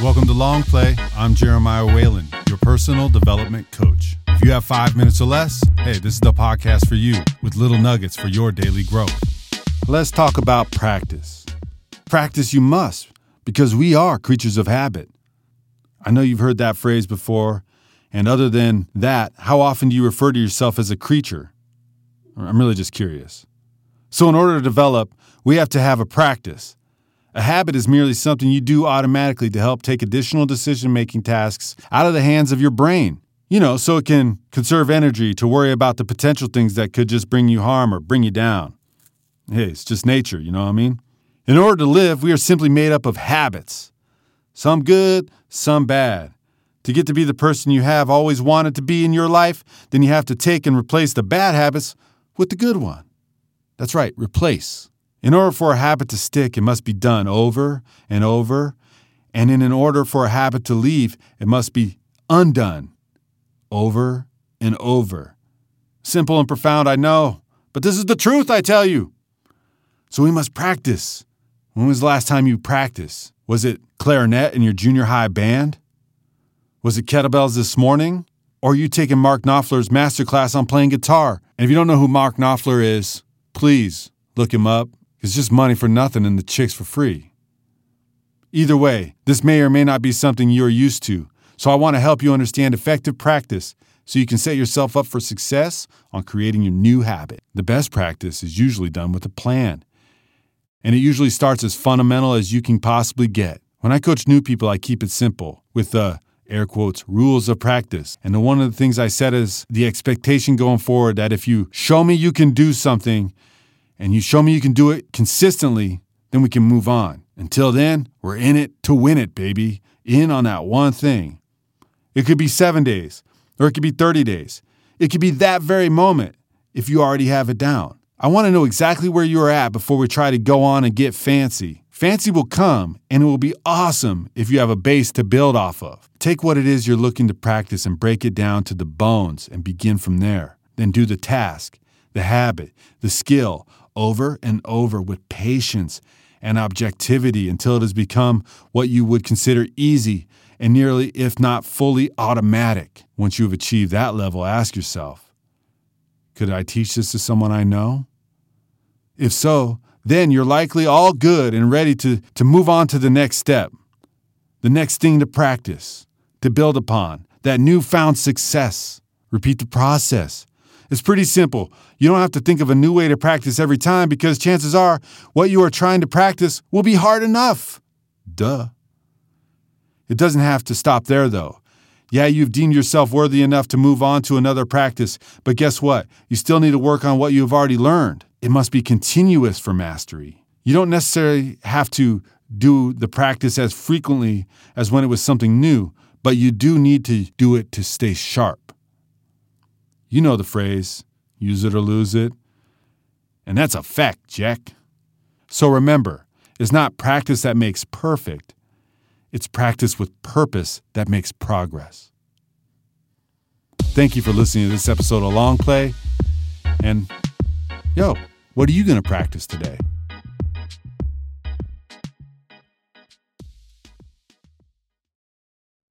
Welcome to Long Play. I'm Jeremiah Whalen, your personal development coach. If you have five minutes or less, hey, this is the podcast for you with little nuggets for your daily growth. Let's talk about practice. Practice you must, because we are creatures of habit. I know you've heard that phrase before, and other than that, how often do you refer to yourself as a creature? I'm really just curious. So, in order to develop, we have to have a practice. A habit is merely something you do automatically to help take additional decision making tasks out of the hands of your brain. You know, so it can conserve energy to worry about the potential things that could just bring you harm or bring you down. Hey, it's just nature, you know what I mean? In order to live, we are simply made up of habits. Some good, some bad. To get to be the person you have always wanted to be in your life, then you have to take and replace the bad habits with the good one. That's right, replace. In order for a habit to stick, it must be done over and over. And in order for a habit to leave, it must be undone over and over. Simple and profound, I know, but this is the truth, I tell you. So we must practice. When was the last time you practiced? Was it clarinet in your junior high band? Was it kettlebells this morning? Or are you taking Mark Knopfler's masterclass on playing guitar? And if you don't know who Mark Knopfler is, please look him up. It's just money for nothing and the chicks for free. Either way, this may or may not be something you're used to, so I want to help you understand effective practice so you can set yourself up for success on creating your new habit. The best practice is usually done with a plan, and it usually starts as fundamental as you can possibly get. When I coach new people, I keep it simple with the air quotes rules of practice. And one of the things I said is the expectation going forward that if you show me you can do something, and you show me you can do it consistently, then we can move on. Until then, we're in it to win it, baby. In on that one thing. It could be seven days, or it could be 30 days. It could be that very moment if you already have it down. I want to know exactly where you are at before we try to go on and get fancy. Fancy will come, and it will be awesome if you have a base to build off of. Take what it is you're looking to practice and break it down to the bones and begin from there. Then do the task, the habit, the skill, over and over with patience and objectivity until it has become what you would consider easy and nearly, if not fully, automatic. Once you have achieved that level, ask yourself Could I teach this to someone I know? If so, then you're likely all good and ready to, to move on to the next step, the next thing to practice, to build upon, that newfound success. Repeat the process. It's pretty simple. You don't have to think of a new way to practice every time because chances are what you are trying to practice will be hard enough. Duh. It doesn't have to stop there, though. Yeah, you've deemed yourself worthy enough to move on to another practice, but guess what? You still need to work on what you have already learned. It must be continuous for mastery. You don't necessarily have to do the practice as frequently as when it was something new, but you do need to do it to stay sharp. You know the phrase use it or lose it. And that's a fact, Jack. So remember, it's not practice that makes perfect, it's practice with purpose that makes progress. Thank you for listening to this episode of Long Play. And yo, what are you going to practice today?